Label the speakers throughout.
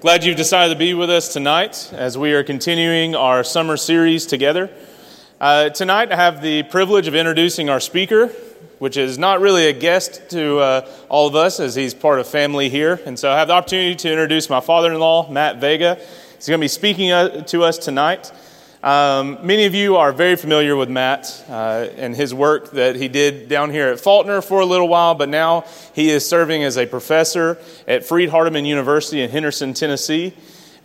Speaker 1: Glad you've decided to be with us tonight as we are continuing our summer series together. Uh, tonight, I have the privilege of introducing our speaker, which is not really a guest to uh, all of us as he's part of family here. And so I have the opportunity to introduce my father in law, Matt Vega. He's going to be speaking uh, to us tonight. Um, many of you are very familiar with Matt uh, and his work that he did down here at Faulkner for a little while, but now he is serving as a professor at Freed Hardeman University in Henderson, Tennessee,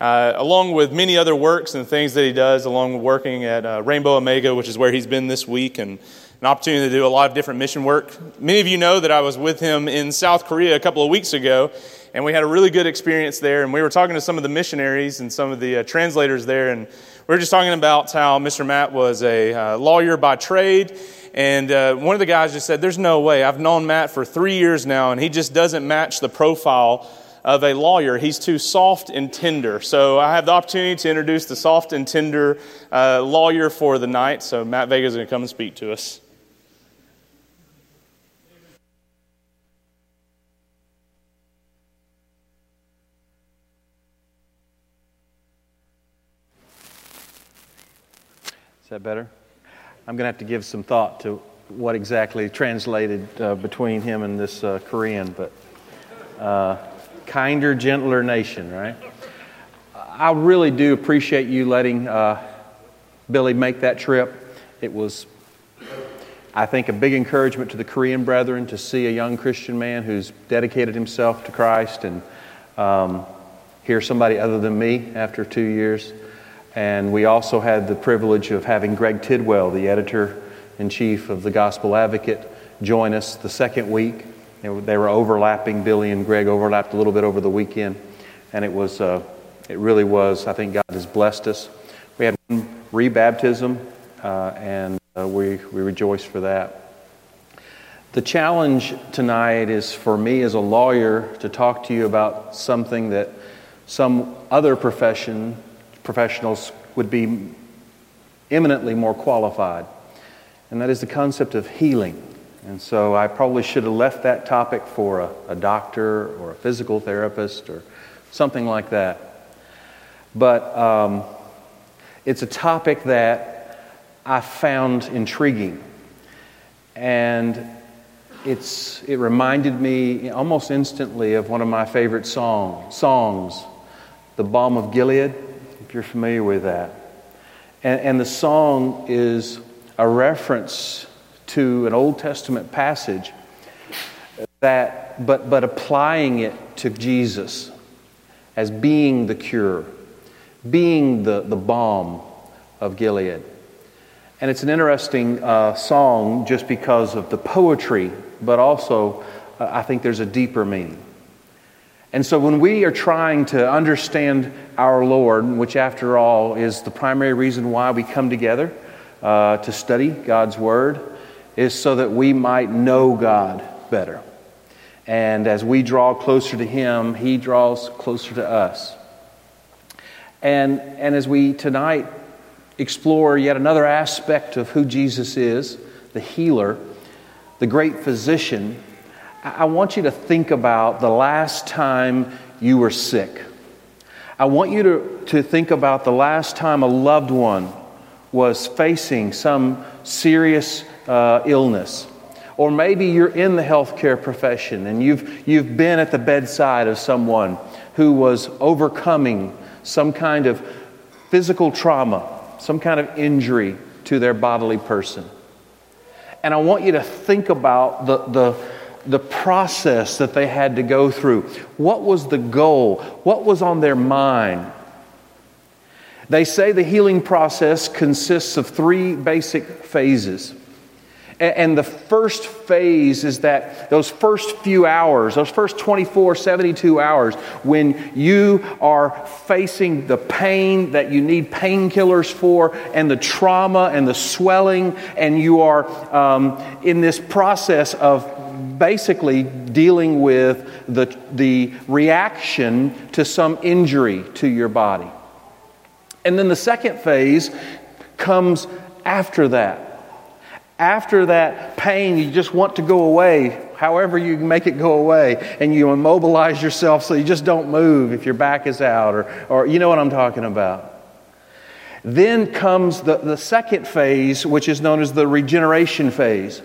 Speaker 1: uh, along with many other works and things that he does, along with working at uh, Rainbow Omega, which is where he's been this week, and an opportunity to do a lot of different mission work. Many of you know that I was with him in South Korea a couple of weeks ago, and we had a really good experience there, and we were talking to some of the missionaries and some of the uh, translators there, and we are just talking about how Mr. Matt was a uh, lawyer by trade. And uh, one of the guys just said, There's no way. I've known Matt for three years now, and he just doesn't match the profile of a lawyer. He's too soft and tender. So I have the opportunity to introduce the soft and tender uh, lawyer for the night. So Matt Vega is going to come and speak to us.
Speaker 2: That better? I'm going to have to give some thought to what exactly translated uh, between him and this uh, Korean, but uh, kinder, gentler nation, right? I really do appreciate you letting uh, Billy make that trip. It was, I think, a big encouragement to the Korean brethren to see a young Christian man who's dedicated himself to Christ and um, hear somebody other than me after two years. And we also had the privilege of having Greg Tidwell, the editor in chief of the Gospel Advocate, join us the second week. They were overlapping, Billy and Greg overlapped a little bit over the weekend. And it was, uh, it really was, I think God has blessed us. We had one rebaptism, uh, and uh, we, we rejoice for that. The challenge tonight is for me as a lawyer to talk to you about something that some other profession professionals would be eminently more qualified, and that is the concept of healing. And so I probably should have left that topic for a, a doctor or a physical therapist or something like that. But um, it's a topic that I found intriguing. And it's, it reminded me almost instantly of one of my favorite song, songs, The Balm of Gilead you're familiar with that. And, and the song is a reference to an Old Testament passage that, but, but applying it to Jesus as being the cure, being the, the balm of Gilead. And it's an interesting uh, song just because of the poetry, but also uh, I think there's a deeper meaning. And so when we are trying to understand our Lord, which after all is the primary reason why we come together uh, to study God's Word, is so that we might know God better. And as we draw closer to Him, He draws closer to us. And, and as we tonight explore yet another aspect of who Jesus is, the healer, the great physician, I want you to think about the last time you were sick. I want you to, to think about the last time a loved one was facing some serious uh, illness. Or maybe you're in the healthcare profession and you've, you've been at the bedside of someone who was overcoming some kind of physical trauma, some kind of injury to their bodily person. And I want you to think about the, the, the process that they had to go through. What was the goal? What was on their mind? They say the healing process consists of three basic phases. And the first phase is that those first few hours, those first 24, 72 hours, when you are facing the pain that you need painkillers for, and the trauma and the swelling, and you are um, in this process of basically dealing with the, the reaction to some injury to your body. And then the second phase comes after that. after that pain, you just want to go away, however you make it go away, and you immobilize yourself so you just don't move if your back is out, or, or you know what I'm talking about. Then comes the, the second phase, which is known as the regeneration phase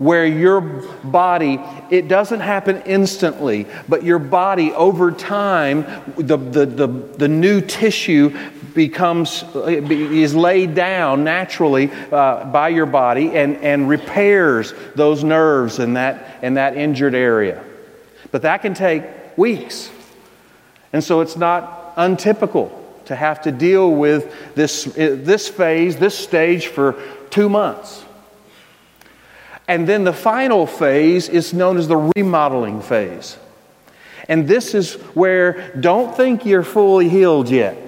Speaker 2: where your body, it doesn't happen instantly, but your body over time, the, the, the, the new tissue becomes, is laid down naturally uh, by your body and, and repairs those nerves in that, in that injured area. But that can take weeks. And so it's not untypical to have to deal with this, this phase, this stage for two months. And then the final phase is known as the remodeling phase. And this is where don't think you're fully healed yet.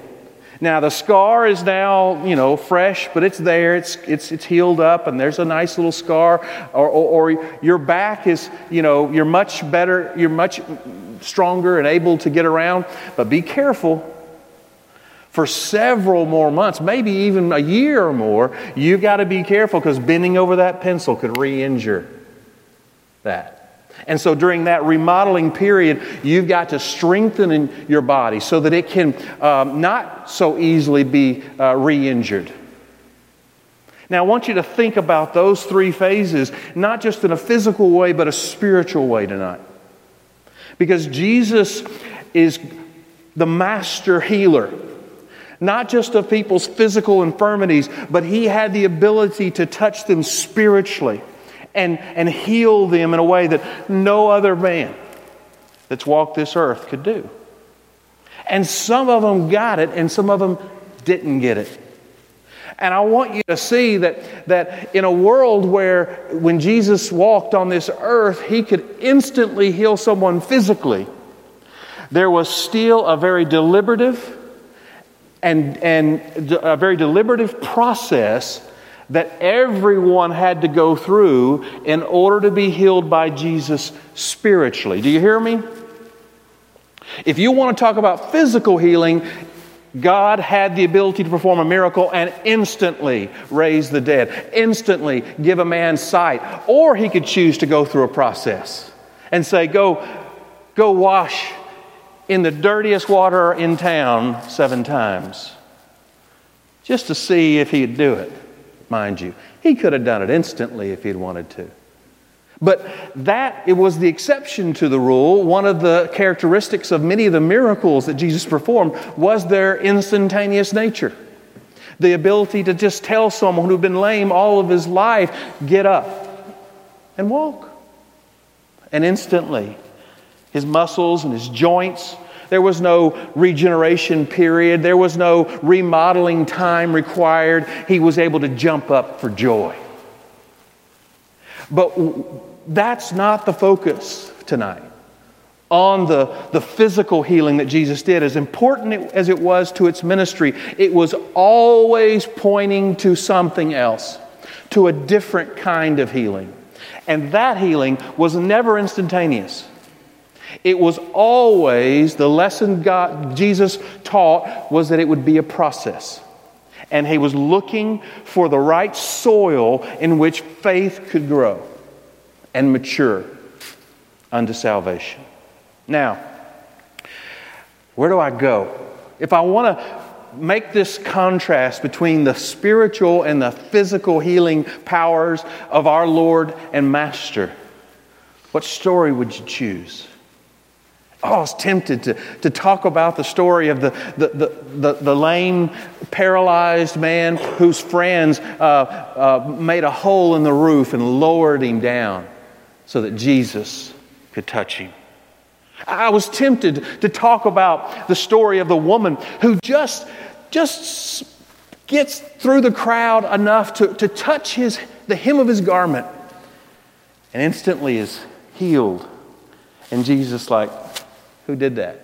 Speaker 2: Now the scar is now, you know, fresh, but it's there. It's it's it's healed up, and there's a nice little scar. Or, or, or your back is, you know, you're much better. You're much stronger and able to get around. But be careful for several more months, maybe even a year or more, you've got to be careful because bending over that pencil could re injure that. And so during that remodeling period, you've got to strengthen your body so that it can um, not so easily be uh, re injured. Now, I want you to think about those three phases, not just in a physical way, but a spiritual way tonight. Because Jesus is the master healer not just of people's physical infirmities, but he had the ability to touch them spiritually and, and heal them in a way that no other man that's walked this earth could do. And some of them got it, and some of them didn't get it. And I want you to see that, that in a world where when Jesus walked on this earth, he could instantly heal someone physically, there was still a very deliberative, and, and a very deliberative process that everyone had to go through in order to be healed by Jesus spiritually. Do you hear me? If you want to talk about physical healing, God had the ability to perform a miracle and instantly raise the dead, instantly give a man sight. Or he could choose to go through a process and say, Go, go wash in the dirtiest water in town seven times just to see if he'd do it, mind you. He could have done it instantly if he'd wanted to. But that it was the exception to the rule. One of the characteristics of many of the miracles that Jesus performed was their instantaneous nature. The ability to just tell someone who'd been lame all of his life, get up and walk. And instantly, his muscles and his joints there was no regeneration period. There was no remodeling time required. He was able to jump up for joy. But that's not the focus tonight on the, the physical healing that Jesus did. As important as it was to its ministry, it was always pointing to something else, to a different kind of healing. And that healing was never instantaneous. It was always the lesson God, Jesus taught was that it would be a process. And he was looking for the right soil in which faith could grow and mature unto salvation. Now, where do I go? If I want to make this contrast between the spiritual and the physical healing powers of our Lord and Master, what story would you choose? Oh, I was tempted to, to talk about the story of the, the, the, the, the lame, paralyzed man whose friends uh, uh, made a hole in the roof and lowered him down so that Jesus could touch him. I was tempted to talk about the story of the woman who just, just gets through the crowd enough to, to touch his, the hem of his garment and instantly is healed. And Jesus, like, who did that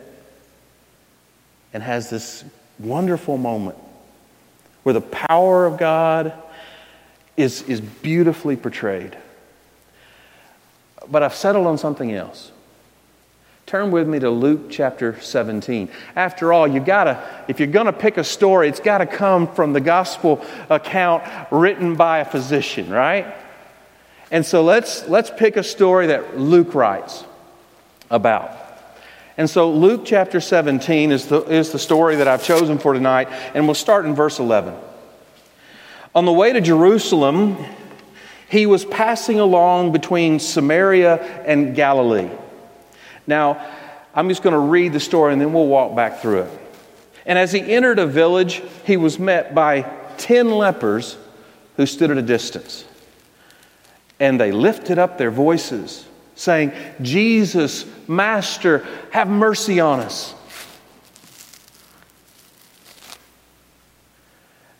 Speaker 2: and has this wonderful moment where the power of God is, is beautifully portrayed. But I've settled on something else. Turn with me to Luke chapter 17. After all, you gotta, if you're gonna pick a story, it's gotta come from the gospel account written by a physician, right? And so let's, let's pick a story that Luke writes about. And so Luke chapter 17 is the, is the story that I've chosen for tonight, and we'll start in verse 11. On the way to Jerusalem, he was passing along between Samaria and Galilee. Now, I'm just going to read the story and then we'll walk back through it. And as he entered a village, he was met by 10 lepers who stood at a distance. And they lifted up their voices, saying, Jesus, Master, have mercy on us.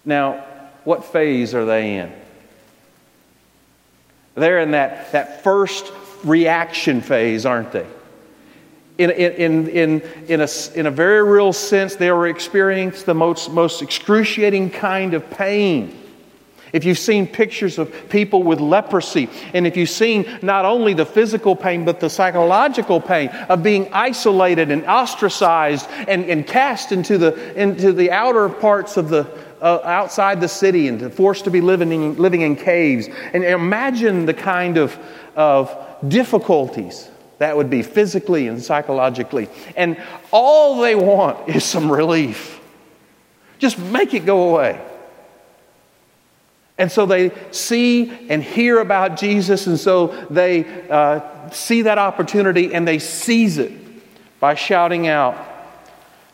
Speaker 2: Now, what phase are they in? They're in that, that first reaction phase, aren't they? In, in, in, in, a, in a very real sense, they were experiencing the most, most excruciating kind of pain. If you've seen pictures of people with leprosy, and if you've seen not only the physical pain, but the psychological pain of being isolated and ostracized and, and cast into the, into the outer parts of the, uh, outside the city and forced to be living in, living in caves. And imagine the kind of, of difficulties that would be physically and psychologically. And all they want is some relief. Just make it go away. And so they see and hear about Jesus, and so they uh, see that opportunity and they seize it by shouting out,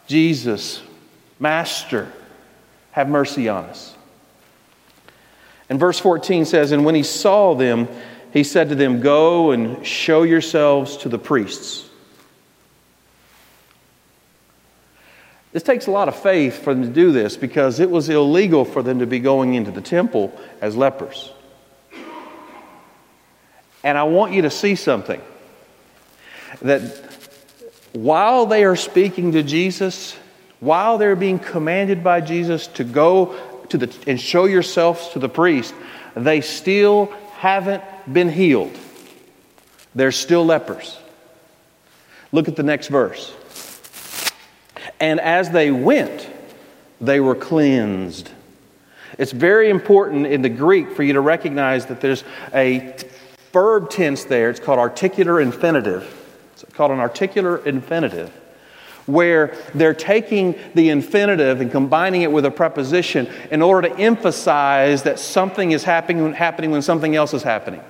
Speaker 2: Jesus, Master, have mercy on us. And verse 14 says, And when he saw them, he said to them, Go and show yourselves to the priests. This takes a lot of faith for them to do this because it was illegal for them to be going into the temple as lepers. And I want you to see something that while they are speaking to Jesus, while they're being commanded by Jesus to go to the, and show yourselves to the priest, they still haven't been healed. They're still lepers. Look at the next verse. And as they went, they were cleansed. It's very important in the Greek for you to recognize that there's a verb tense there. It's called articular infinitive. It's called an articular infinitive, where they're taking the infinitive and combining it with a preposition in order to emphasize that something is happening, happening when something else is happening.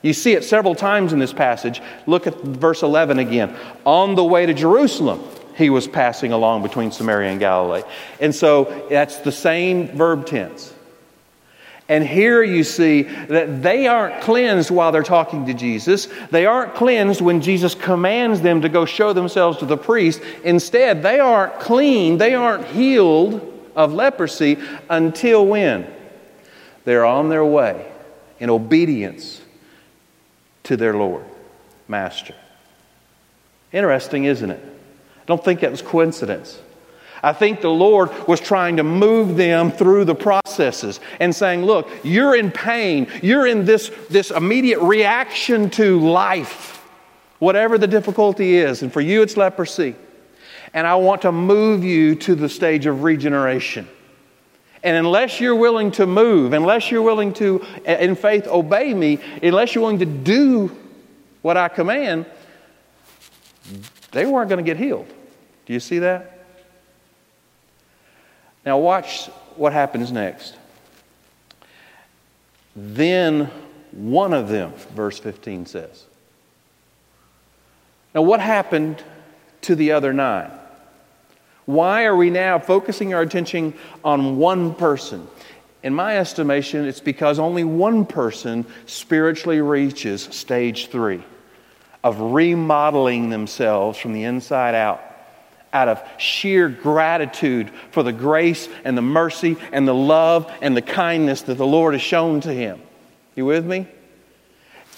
Speaker 2: You see it several times in this passage. Look at verse 11 again. On the way to Jerusalem he was passing along between Samaria and Galilee. And so that's the same verb tense. And here you see that they aren't cleansed while they're talking to Jesus. They aren't cleansed when Jesus commands them to go show themselves to the priest. Instead, they aren't clean, they aren't healed of leprosy until when? They're on their way in obedience to their Lord, Master. Interesting, isn't it? I don't think that was coincidence. I think the Lord was trying to move them through the processes and saying, Look, you're in pain. You're in this, this immediate reaction to life, whatever the difficulty is. And for you, it's leprosy. And I want to move you to the stage of regeneration. And unless you're willing to move, unless you're willing to, eh, in faith, obey me, unless you're willing to do what I command, they weren't going to get healed. Do you see that? Now, watch what happens next. Then one of them, verse 15 says. Now, what happened to the other nine? Why are we now focusing our attention on one person? In my estimation, it's because only one person spiritually reaches stage three of remodeling themselves from the inside out out of sheer gratitude for the grace and the mercy and the love and the kindness that the Lord has shown to him. You with me?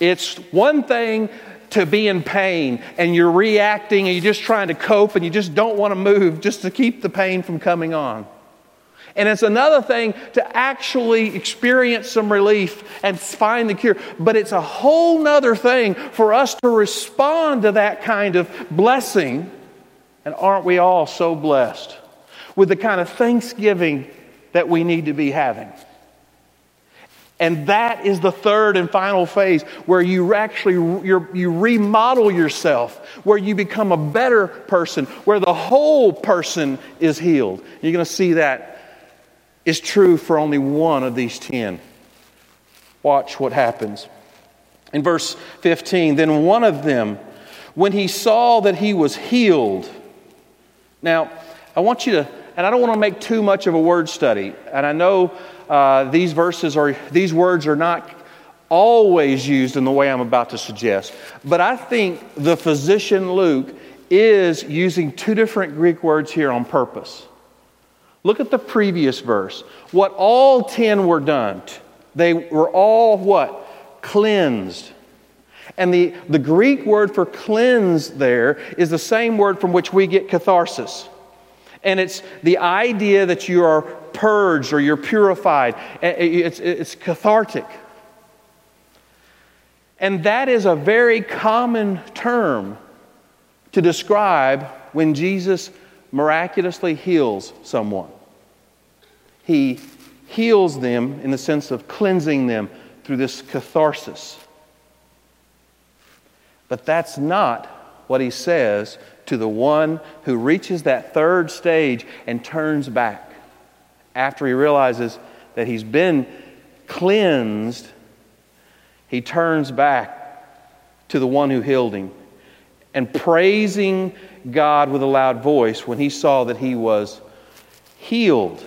Speaker 2: It's one thing to be in pain and you're reacting and you're just trying to cope and you just don't want to move just to keep the pain from coming on. And it's another thing to actually experience some relief and find the cure. But it's a whole nother thing for us to respond to that kind of blessing. And aren't we all so blessed with the kind of thanksgiving that we need to be having? And that is the third and final phase where you actually you remodel yourself, where you become a better person, where the whole person is healed. You're going to see that is true for only one of these ten. Watch what happens. In verse 15, then one of them, when he saw that he was healed. Now, I want you to, and I don't want to make too much of a word study, and I know uh, these verses are, these words are not always used in the way I'm about to suggest. But I think the physician Luke is using two different Greek words here on purpose. Look at the previous verse. What all ten were done, they were all what? Cleansed. And the, the Greek word for cleanse there is the same word from which we get catharsis. And it's the idea that you are purged or you're purified. It's, it's cathartic. And that is a very common term to describe when Jesus miraculously heals someone. He heals them in the sense of cleansing them through this catharsis. But that's not what he says to the one who reaches that third stage and turns back after he realizes that he's been cleansed. He turns back to the one who healed him and praising God with a loud voice when he saw that he was healed.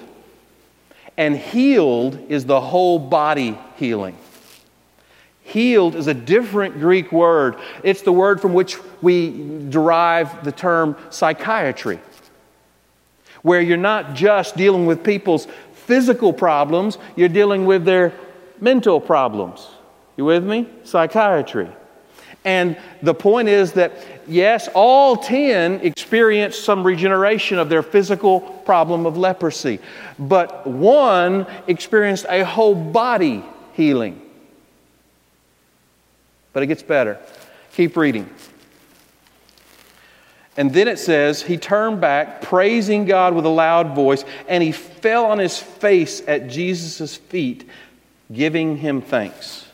Speaker 2: And healed is the whole body healing. Healed is a different Greek word. It's the word from which we derive the term psychiatry, where you're not just dealing with people's physical problems, you're dealing with their mental problems. You with me? Psychiatry. And the point is that, yes, all 10 experienced some regeneration of their physical problem of leprosy, but one experienced a whole body healing. But it gets better. Keep reading. And then it says, he turned back, praising God with a loud voice, and he fell on his face at Jesus' feet, giving him thanks.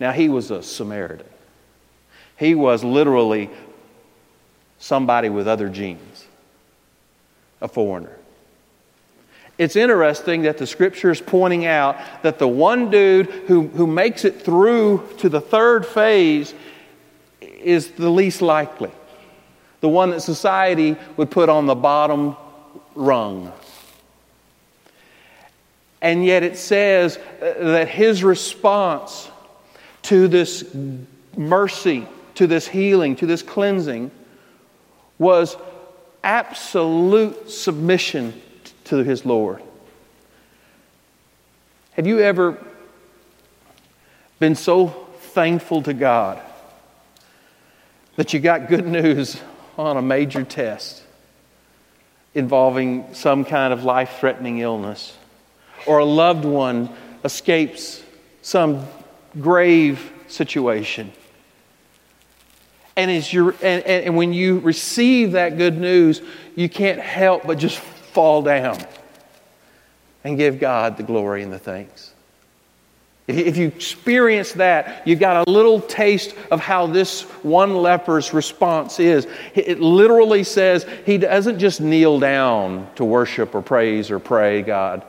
Speaker 2: Now, he was a Samaritan. He was literally somebody with other genes, a foreigner. It's interesting that the scripture is pointing out that the one dude who, who makes it through to the third phase is the least likely, the one that society would put on the bottom rung. And yet it says uh, that his response to this mercy, to this healing, to this cleansing was absolute submission to his Lord. Have you ever been so thankful to God that you got good news on a major test involving some kind of life threatening illness, or a loved one escapes some grave situation? And, as you and, and when you receive that good news, you can't help but just fall down and give God the glory and the thanks. If you experience that, you've got a little taste of how this one leper's response is. It literally says he doesn't just kneel down to worship or praise or pray God,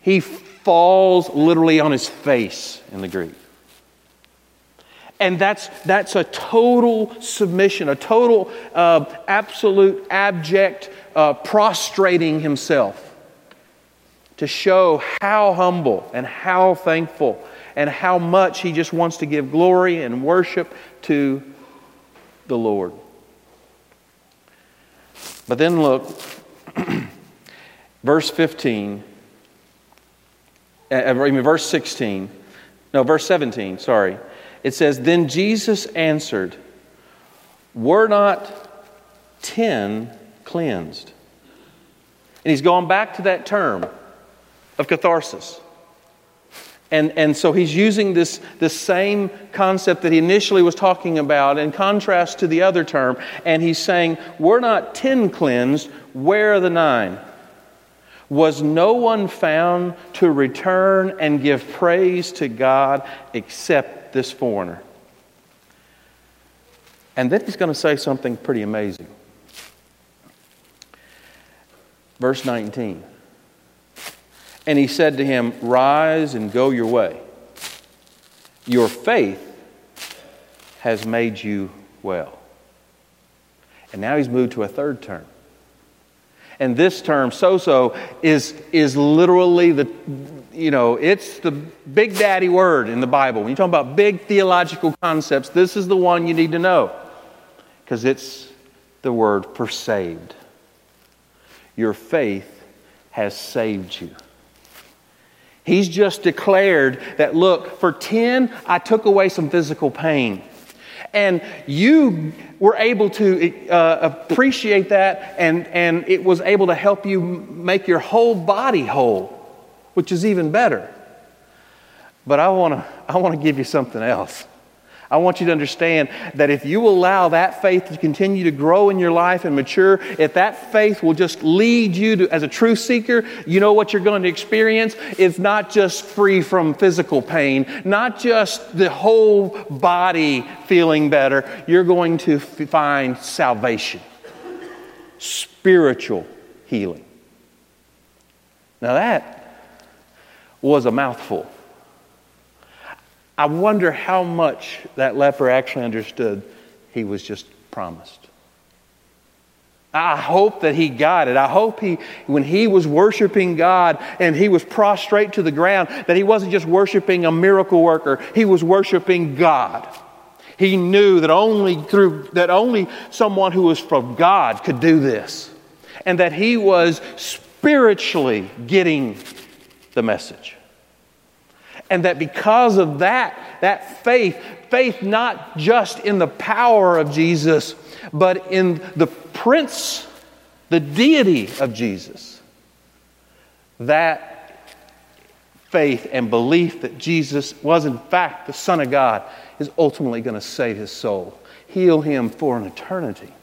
Speaker 2: he falls literally on his face in the Greek. And that's, that's a total submission, a total, uh, absolute, abject uh, prostrating himself to show how humble and how thankful and how much he just wants to give glory and worship to the Lord. But then look, verse 15, uh, verse 16, no, verse 17, sorry. It says, Then Jesus answered, Were not ten cleansed. And he's going back to that term of catharsis. And, and so he's using this, this same concept that he initially was talking about in contrast to the other term. And he's saying, We're not ten cleansed, where are the nine? Was no one found to return and give praise to God except this foreigner? And then he's going to say something pretty amazing. Verse 19. And he said to him, Rise and go your way. Your faith has made you well. And now he's moved to a third term. And this term, sozo, is, is literally the, you know, it's the big daddy word in the Bible. When you're talking about big theological concepts, this is the one you need to know because it's the word for saved. Your faith has saved you. He's just declared that, look, for 10, I took away some physical pain. And you were able to uh, appreciate that, and, and it was able to help you make your whole body whole, which is even better. But I want to I want to give you something else. I want you to understand that if you allow that faith to continue to grow in your life and mature, if that faith will just lead you to, as a true seeker, you know what you're going to experience is not just free from physical pain, not just the whole body feeling better. You're going to find salvation, spiritual healing. Now, that was a mouthful. I wonder how much that leper actually understood he was just promised. I hope that he got it. I hope he, when he was worshiping God and he was prostrate to the ground, that he wasn't just worshiping a miracle worker, he was worshiping God. He knew that only through, that only someone who was from God could do this. And that he was spiritually getting the message. And that because of that, that faith, faith not just in the power of Jesus, but in the prince, the deity of Jesus, that faith and belief that Jesus was in fact the Son of God is ultimately going to save his soul, heal him for an eternity.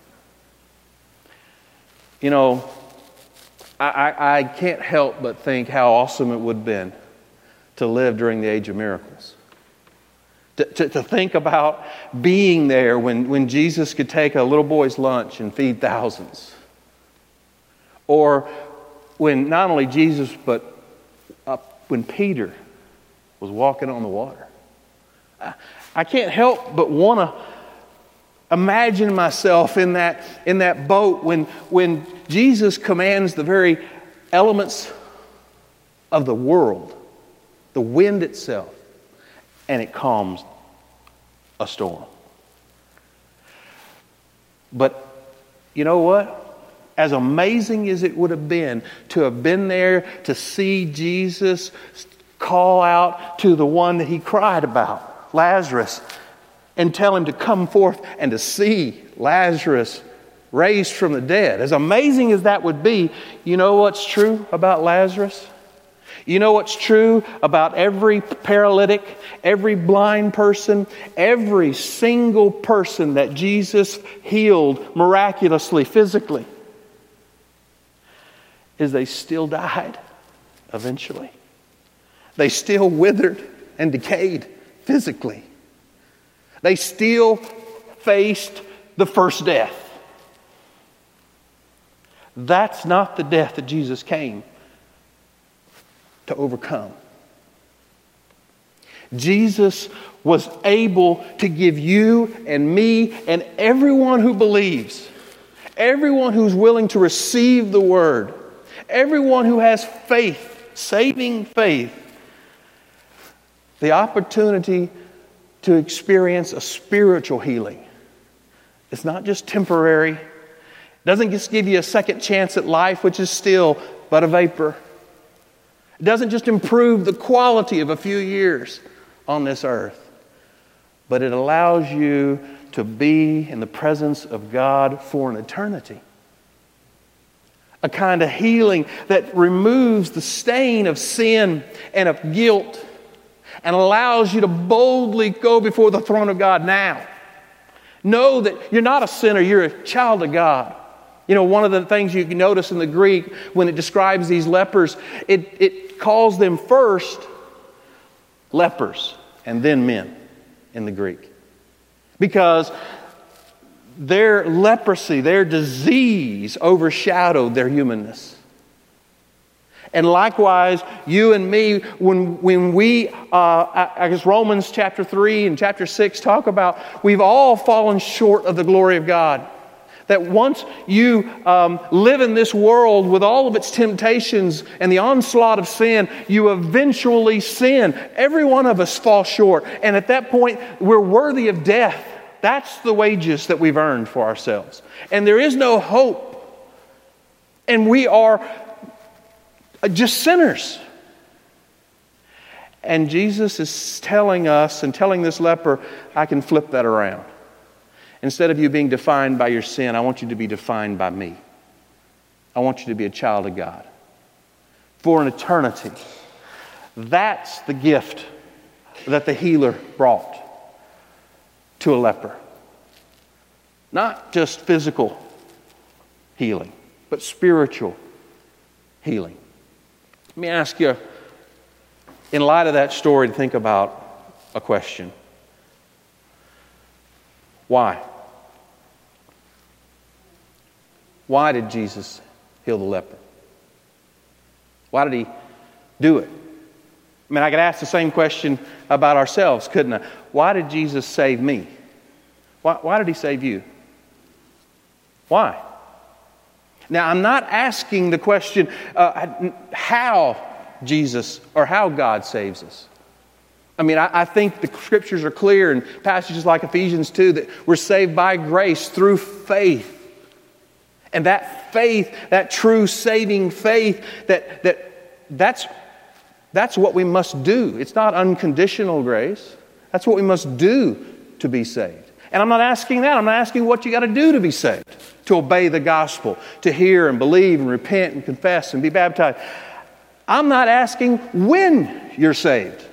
Speaker 2: You know, I, I, can't help but think how awesome it would have been to live during the age of miracles. To, to, to, think about being there when, when Jesus could take a little boy's lunch and feed thousands. Or when not only Jesus, but uh, when Peter was walking on the water. I, I can't help but want to imagine myself in that, in that boat when, when Jesus commands the very elements of the world the wind itself, and it calms a storm. But you know what? As amazing as it would have been to have been there to see Jesus call out to the one that he cried about, Lazarus, and tell him to come forth and to see Lazarus raised from the dead. As amazing as that would be, you know what's true about Lazarus? You know what's true about every paralytic, every blind person, every single person that Jesus healed miraculously, physically? Is they still died eventually. They still withered and decayed physically. They still faced the first death. That's not the death that Jesus came to overcome. Jesus was able to give you and me and everyone who believes, everyone who's willing to receive the word, everyone who has faith, saving faith, the opportunity to experience a spiritual healing. It's not just temporary. It doesn't just give you a second chance at life, which is still but a vapor. It doesn't just improve the quality of a few years on this earth, but it allows you to be in the presence of God for an eternity. A kind of healing that removes the stain of sin and of guilt and allows you to boldly go before the throne of God now. Know that you're not a sinner, you're a child of God. You know, one of the things you can notice in the Greek when it describes these lepers, it, it calls them first lepers and then men in the Greek. Because their leprosy, their disease overshadowed their humanness. And likewise, you and me, when, when we, uh, I guess Romans chapter 3 and chapter 6 talk about, we've all fallen short of the glory of God. That once you um, live in this world with all of its temptations and the onslaught of sin, you eventually sin. Every one of us falls short. And at that point, we're worthy of death. That's the wages that we've earned for ourselves. And there is no hope. And we are uh, just sinners. And Jesus is telling us and telling this leper, I can flip that around. Instead of you being defined by your sin, I want you to be defined by me. I want you to be a child of God for an eternity. That's the gift that the healer brought to a leper. Not just physical healing, but spiritual healing. Let me ask you, in light of that story, to think about a question. Why? Why did Jesus heal the leper? Why did he do it? I mean, I could ask the same question about ourselves, couldn't I? Why did Jesus save me? Why, why did he save you? Why? Now, I'm not asking the question uh, how Jesus or how God saves us. I mean, I, I, think the scriptures are clear and passages like Ephesians 2 that we're saved by grace through faith. And that faith, that true saving faith, that, that that's, that's what we must do. It's not unconditional grace. That's what we must do to be saved. And I'm not asking that. I'm not asking what you got to do to be saved, to obey the gospel, to hear and believe and repent and confess and be baptized. I'm not asking when you're saved.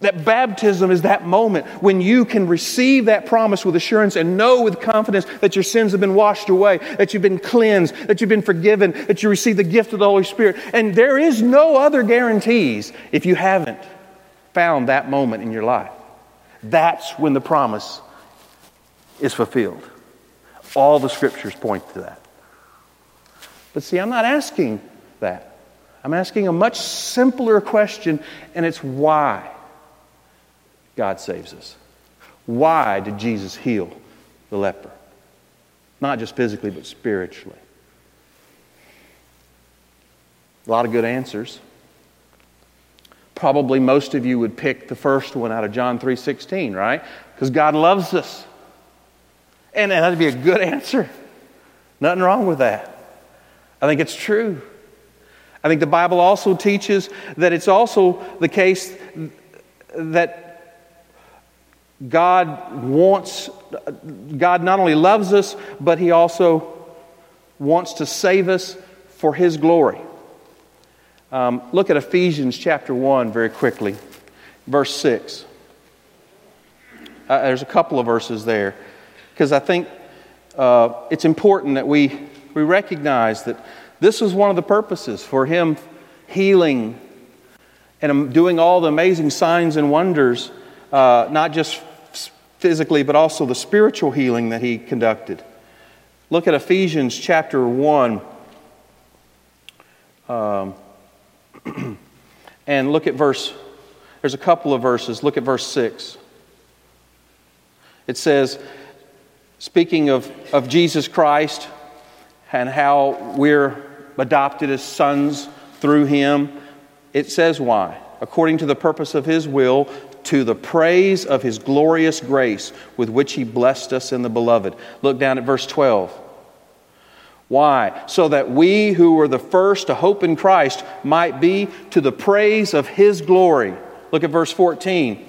Speaker 2: That baptism is that moment when you can receive that promise with assurance and know with confidence that your sins have been washed away, that you've been cleansed, that you've been forgiven, that you receive the gift of the Holy Spirit. And there is no other guarantees if you haven't found that moment in your life. That's when the promise is fulfilled. All the scriptures point to that. But see, I'm not asking that. I'm asking a much simpler question, and it's why God saves us. Why did Jesus heal the leper? Not just physically, but spiritually. A lot of good answers. Probably most of you would pick the first one out of John 3:16, right? Because God loves us. And that'd be a good answer. Nothing wrong with that. I think it's true. I think the Bible also teaches that it's also the case that God wants, God not only loves us, but He also wants to save us for His glory. Um, look at Ephesians chapter 1 very quickly, verse 6. Uh, there's a couple of verses there because I think uh, it's important that we, we recognize that this was one of the purposes for him healing and doing all the amazing signs and wonders, uh, not just physically, but also the spiritual healing that he conducted. Look at Ephesians chapter 1. Um, and look at verse, there's a couple of verses. Look at verse 6. It says, speaking of, of Jesus Christ and how we're adopted as sons through him, it says why. According to the purpose of his will, to the praise of his glorious grace with which he blessed us in the beloved. Look down at verse 12. Why? So that we who were the first to hope in Christ might be to the praise of his glory. Look at verse 14.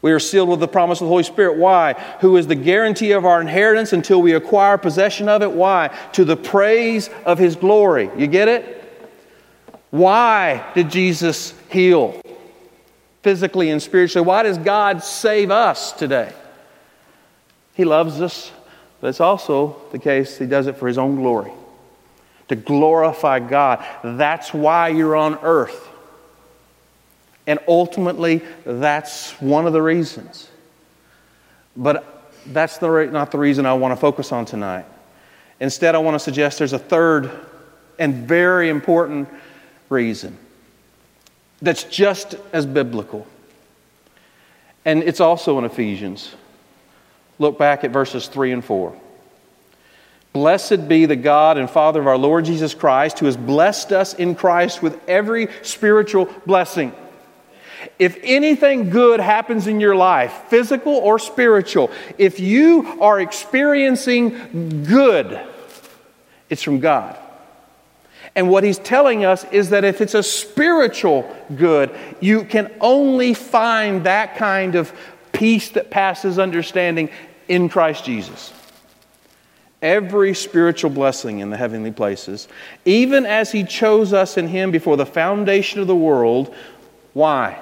Speaker 2: We are sealed with the promise of the Holy Spirit. Why? Who is the guarantee of our inheritance until we acquire possession of it? Why? To the praise of His glory. You get it? Why did Jesus heal physically and spiritually? Why does God save us today? He loves us. But it's also the case he does it for his own glory, to glorify God. That's why you're on earth. And ultimately, that's one of the reasons. But that's the, not the reason I want to focus on tonight. Instead, I want to suggest there's a third and very important reason that's just as biblical. And it's also in Ephesians. Look back at verses 3 and 4. Blessed be the God and Father of our Lord Jesus Christ, who has blessed us in Christ with every spiritual blessing. If anything good happens in your life, physical or spiritual, if you are experiencing good, it's from God. And what he's telling us is that if it's a spiritual good, you can only find that kind of peace that passes understanding in Christ Jesus. Every spiritual blessing in the heavenly places, even as he chose us in him before the foundation of the world. Why?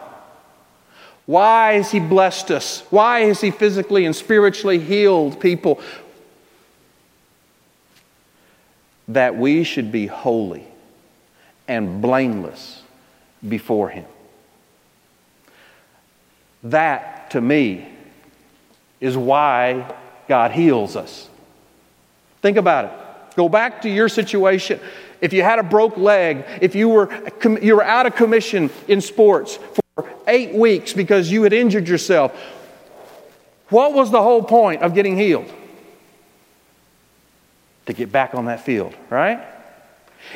Speaker 2: Why has he blessed us? Why has he physically and spiritually healed people? That we should be holy and blameless before Him. That, to me, is why God heals us. Think about it. Go back to your situation. If you had a broke leg, if you were, you were out of commission in sports for eight weeks because you had injured yourself, what was the whole point of getting healed? To get back on that field, right?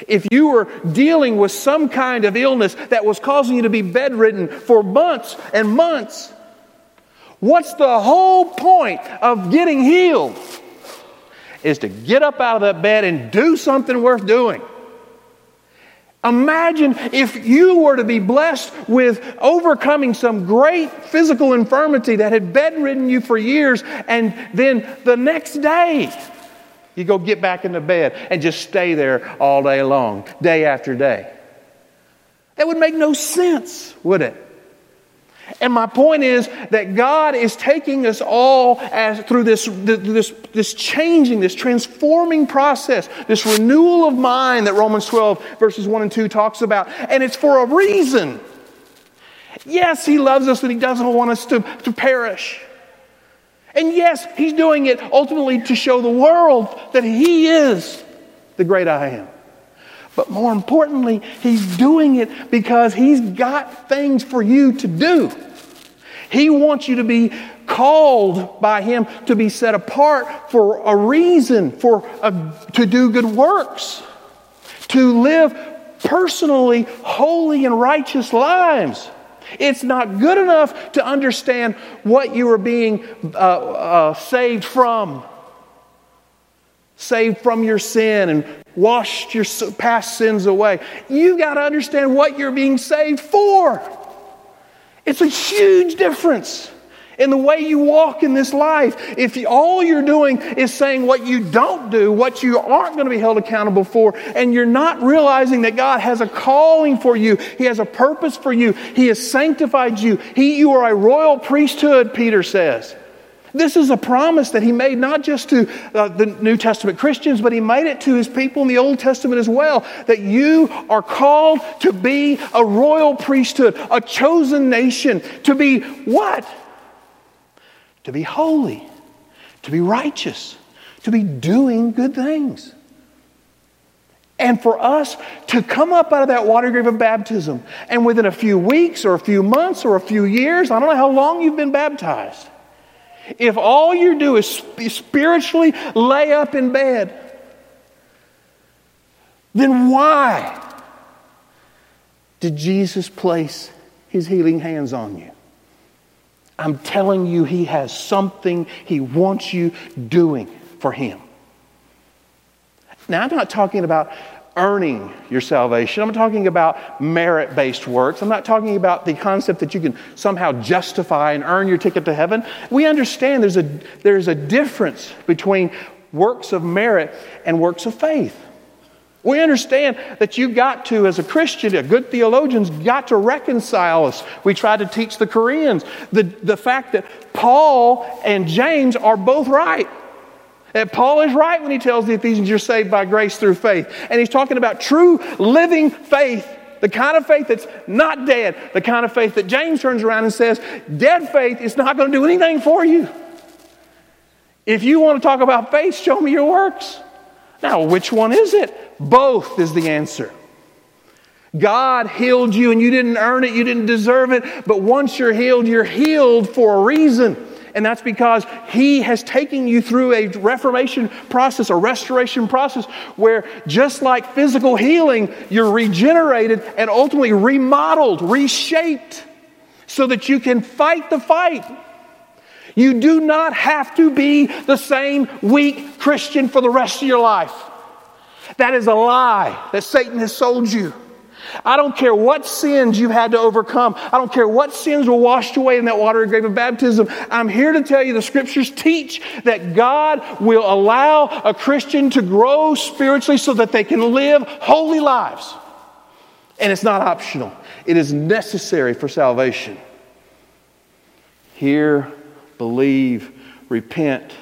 Speaker 2: If you were dealing with some kind of illness that was causing you to be bedridden for months and months, what's the whole point of getting healed? Is to get up out of that bed and do something worth doing. Imagine if you were to be blessed with overcoming some great physical infirmity that had bedridden you for years, and then the next day, you go get back into bed and just stay there all day long, day after day. That would make no sense, would it? And my point is that God is taking us all as through this, this, this changing, this transforming process, this renewal of mind that Romans 12, verses 1 and 2 talks about. And it's for a reason. Yes, He loves us and He doesn't want us to, to perish. And yes, he's doing it ultimately to show the world that he is the great I am. But more importantly, he's doing it because he's got things for you to do. He wants you to be called by him to be set apart for a reason, for a, to do good works, to live personally holy and righteous lives. It's not good enough to understand what you are being uh, uh, saved from. Saved from your sin and washed your past sins away. You've got to understand what you're being saved for. It's a huge difference in the way you walk in this life. If all you're doing is saying what you don't do, what you aren't going to be held accountable for, and you're not realizing that God has a calling for you, He has a purpose for you, He has sanctified you, he, you are a royal priesthood, Peter says. This is a promise that he made not just to uh, the New Testament Christians, but he made it to his people in the Old Testament as well. That you are called to be a royal priesthood, a chosen nation, to be what? To be holy, to be righteous, to be doing good things. And for us to come up out of that water grave of baptism, and within a few weeks or a few months or a few years, I don't know how long you've been baptized, if all you do is spiritually lay up in bed, then why did Jesus place his healing hands on you? I'm telling you, He has something He wants you doing for Him. Now, I'm not talking about earning your salvation. I'm talking about merit based works. I'm not talking about the concept that you can somehow justify and earn your ticket to heaven. We understand there's a, there's a difference between works of merit and works of faith. We understand that you got to, as a Christian, a good theologian's got to reconcile us. We try to teach the Koreans the, the fact that Paul and James are both right. That Paul is right when he tells the Ephesians you're saved by grace through faith. And he's talking about true living faith, the kind of faith that's not dead, the kind of faith that James turns around and says, dead faith is not going to do anything for you. If you want to talk about faith, show me your works. Now, which one is it? Both is the answer. God healed you and you didn't earn it, you didn't deserve it, but once you're healed, you're healed for a reason. And that's because He has taken you through a reformation process, a restoration process, where just like physical healing, you're regenerated and ultimately remodeled, reshaped, so that you can fight the fight. You do not have to be the same weak Christian for the rest of your life. That is a lie that Satan has sold you. I don't care what sins you've had to overcome. I don't care what sins were washed away in that watery grave of baptism. I'm here to tell you the scriptures teach that God will allow a Christian to grow spiritually so that they can live holy lives. And it's not optional, it is necessary for salvation. Hear, believe, repent,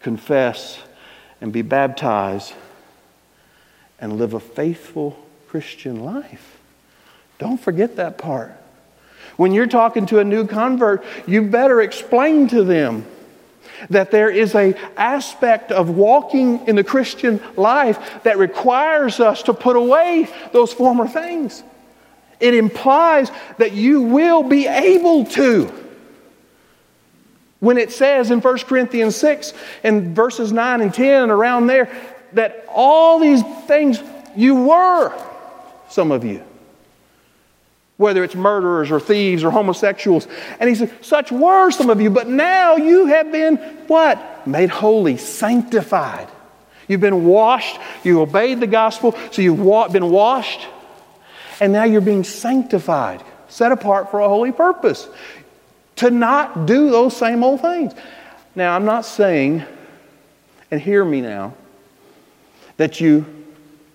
Speaker 2: confess, and be baptized, and live a faithful Christian life. Don't forget that part. When you're talking to a new convert, you better explain to them that there is a aspect of walking in the Christian life that requires us to put away those former things. It implies that you will be able to. When it says in 1 Corinthians 6 and verses 9 and 10 and around there that all these things you were some of you. Whether it's murderers or thieves or homosexuals. And he said, Such were some of you, but now you have been what? Made holy, sanctified. You've been washed. You obeyed the gospel, so you've been washed. And now you're being sanctified, set apart for a holy purpose. To not do those same old things. Now, I'm not saying, and hear me now, that you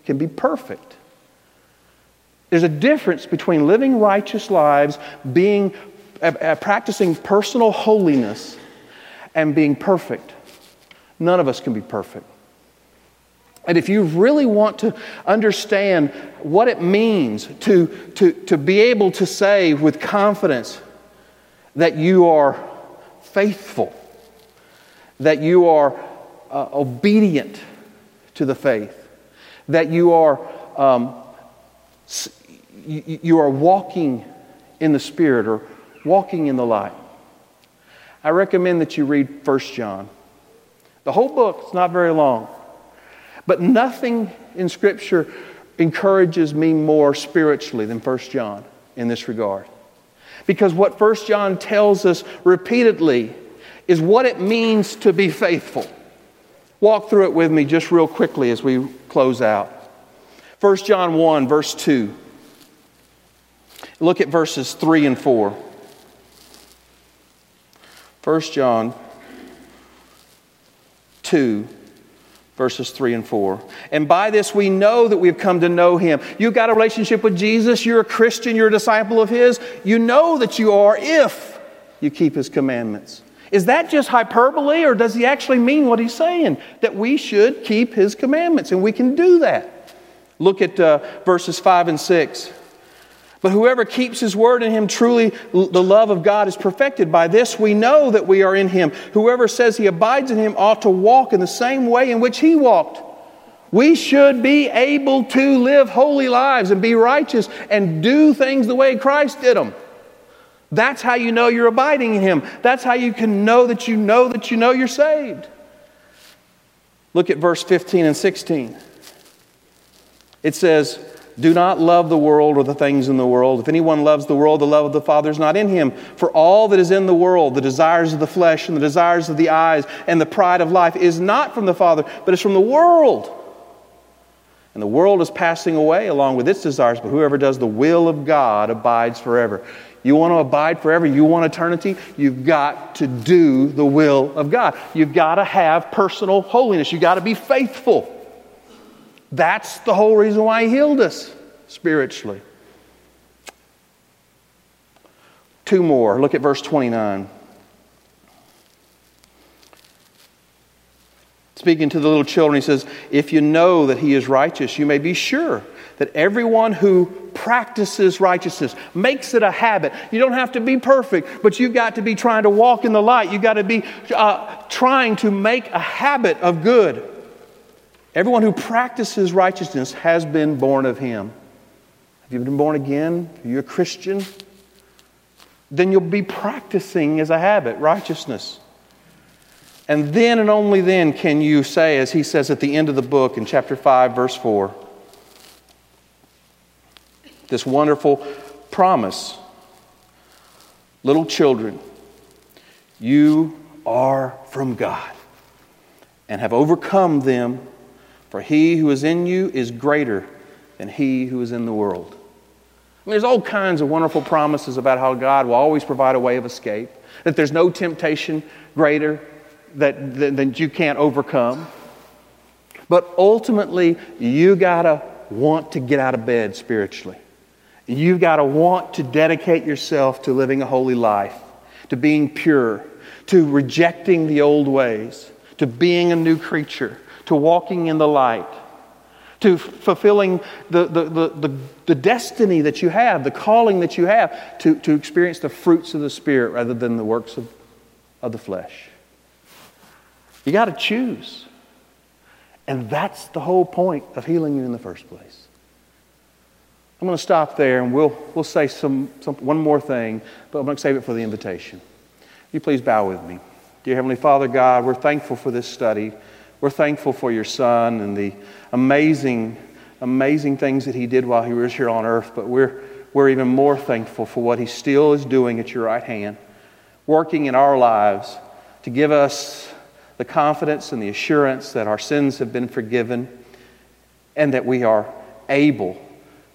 Speaker 2: can be perfect. There's a difference between living righteous lives, being, uh, uh, practicing personal holiness, and being perfect. None of us can be perfect. And if you really want to understand what it means to, to, to be able to say with confidence that you are faithful, that you are uh, obedient to the faith, that you are um, you, you are walking in the Spirit or walking in the light. I recommend that you read 1 John. The whole book is not very long, but nothing in Scripture encourages me more spiritually than 1 John in this regard. Because what 1 John tells us repeatedly is what it means to be faithful. Walk through it with me just real quickly as we close out. 1 John 1, verse 2. Look at verses 3 and 4. 1 John 2, verses 3 and 4. And by this we know that we've come to know him. You've got a relationship with Jesus, you're a Christian, you're a disciple of his. You know that you are if you keep his commandments. Is that just hyperbole, or does he actually mean what he's saying? That we should keep his commandments, and we can do that. Look at uh, verses 5 and 6. But whoever keeps his word in him, truly the love of God is perfected. By this we know that we are in him. Whoever says he abides in him ought to walk in the same way in which he walked. We should be able to live holy lives and be righteous and do things the way Christ did them. That's how you know you're abiding in him. That's how you can know that you know that you know you're saved. Look at verse 15 and 16. It says, do not love the world or the things in the world. If anyone loves the world, the love of the Father is not in him. For all that is in the world, the desires of the flesh and the desires of the eyes and the pride of life, is not from the Father, but is from the world. And the world is passing away along with its desires, but whoever does the will of God abides forever. You want to abide forever, you want eternity, you've got to do the will of God. You've got to have personal holiness, you've got to be faithful. That's the whole reason why He healed us spiritually. Two more. Look at verse 29. Speaking to the little children, he says, If you know that he is righteous, you may be sure that everyone who practices righteousness makes it a habit. You don't have to be perfect, but you've got to be trying to walk in the light. You've got to be uh, trying to make a habit of good. Everyone who practices righteousness has been born of him. Have you been born again? Are you a Christian? Then you'll be practicing as a habit righteousness. And then and only then can you say, as he says at the end of the book in chapter 5, verse 4, this wonderful promise Little children, you are from God and have overcome them, for he who is in you is greater than he who is in the world. I mean, there's all kinds of wonderful promises about how God will always provide a way of escape, that there's no temptation greater that, that, you can't overcome. But ultimately, you got to want to get out of bed spiritually. You've got to want to dedicate yourself to living a holy life, to being pure, to rejecting the old ways, to being a new creature, to walking in the light, to fulfilling the, the, the, the, the destiny that you have, the calling that you have, to, to experience the fruits of the Spirit rather than the works of, of the flesh. You got to choose. And that's the whole point of healing you in the first place. I'm going to stop there and we'll, we'll say some, some, one more thing, but I'm going to save it for the invitation. You please bow with me. Dear Heavenly Father God, we're thankful for this study. We're thankful for your Son and the amazing, amazing things that he did while he was here on earth, but we're, we're even more thankful for what he still is doing at your right hand, working in our lives to give us the confidence and the assurance that our sins have been forgiven and that we are able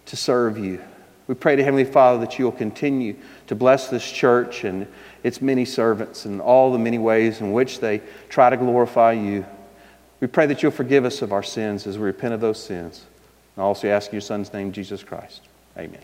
Speaker 2: to serve you. We pray to Heavenly Father that you'll continue to bless this church and its many servants and all the many ways in which they try to glorify you. We pray that you'll forgive us of our sins as we repent of those sins. And I also ask in your Son's name, Jesus Christ. Amen.